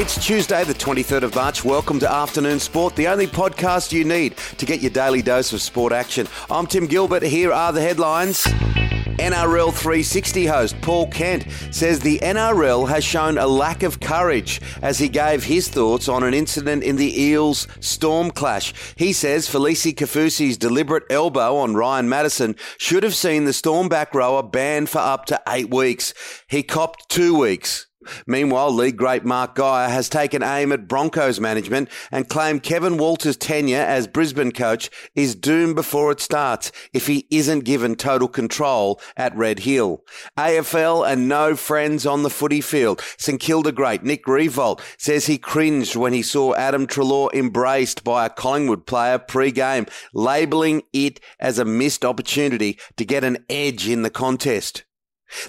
It's Tuesday, the 23rd of March. Welcome to Afternoon Sport, the only podcast you need to get your daily dose of sport action. I'm Tim Gilbert. Here are the headlines. NRL 360 host Paul Kent says the NRL has shown a lack of courage as he gave his thoughts on an incident in the Eels Storm clash. He says Felise Kaufusi's deliberate elbow on Ryan Matterson should have seen the Storm back rower banned for up to eight weeks. He copped two weeks. Meanwhile, league great Mark Geyer has taken aim at Broncos management and claimed Kevin Walters' tenure as Brisbane coach is doomed before it starts if he isn't given total control at Red Hill. AFL and no friends on the footy field. St Kilda great Nick Riewoldt says he cringed when he saw Adam Treloar embraced by a Collingwood player pre-game, labelling it as a missed opportunity to get an edge in the contest.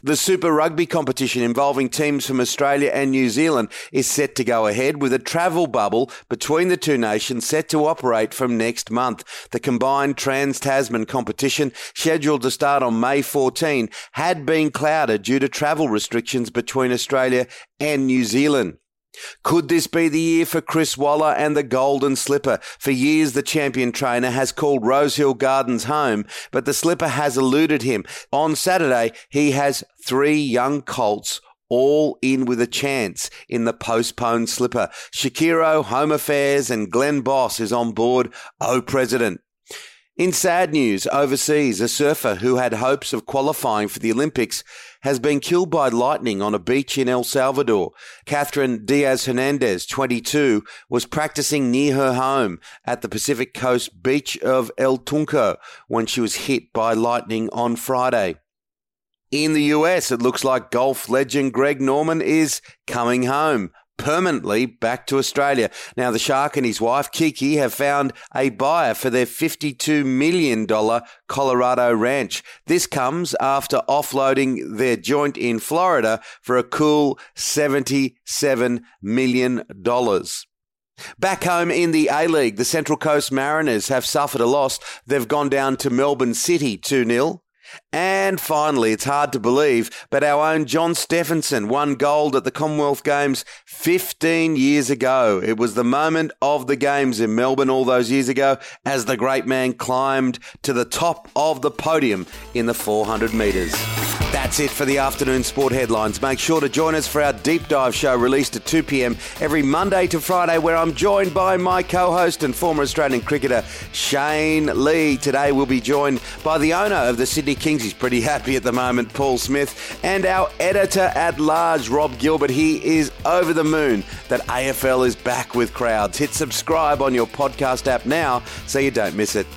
The Super Rugby competition involving teams from Australia and New Zealand is set to go ahead with a travel bubble between the two nations set to operate from next month. The combined Trans Tasman competition, scheduled to start on May 14, had been clouded due to travel restrictions between Australia and New Zealand. Could this be the year for Chris Waller and the Golden Slipper? For years, the champion trainer has called Rosehill Gardens home, but the Slipper has eluded him. On Saturday, he has three young colts all in with a chance in the postponed slipper. Shaquero, Home Affairs, and Glenn Boss is on board. Oh, President. In sad news, overseas, a surfer who had hopes of qualifying for the Olympics has been killed by lightning on a beach in El Salvador. Catherine Diaz Hernandez, 22, was practicing near her home at the Pacific Coast beach of El Tunco when she was hit by lightning on Friday. In the US, it looks like golf legend Greg Norman is coming home permanently back to Australia. Now, the Shark and his wife, Kiki, have found a buyer for their $52 million Colorado ranch. This comes after offloading their joint in Florida for a cool $77 million. Back home in the A League, the Central Coast Mariners have suffered a loss. They've gone down to Melbourne City 2 0. And finally, it's hard to believe, but our own John Steffensen won gold at the Commonwealth Games 15 years ago. It was the moment of the Games in Melbourne all those years ago as the great man climbed to the top of the podium in the 400 metres. That's it for the afternoon sport headlines. Make sure to join us for our deep dive show released at 2 p.m. every Monday to Friday, where I'm joined by my co host and former Australian cricketer, Shane Lee. Today we'll be joined by the owner of the Sydney Kings. He's pretty happy at the moment, Paul Smith, and our editor at large, Rob Gilbert. He is over the moon that AFL is back with crowds. Hit subscribe on your podcast app now so you don't miss it.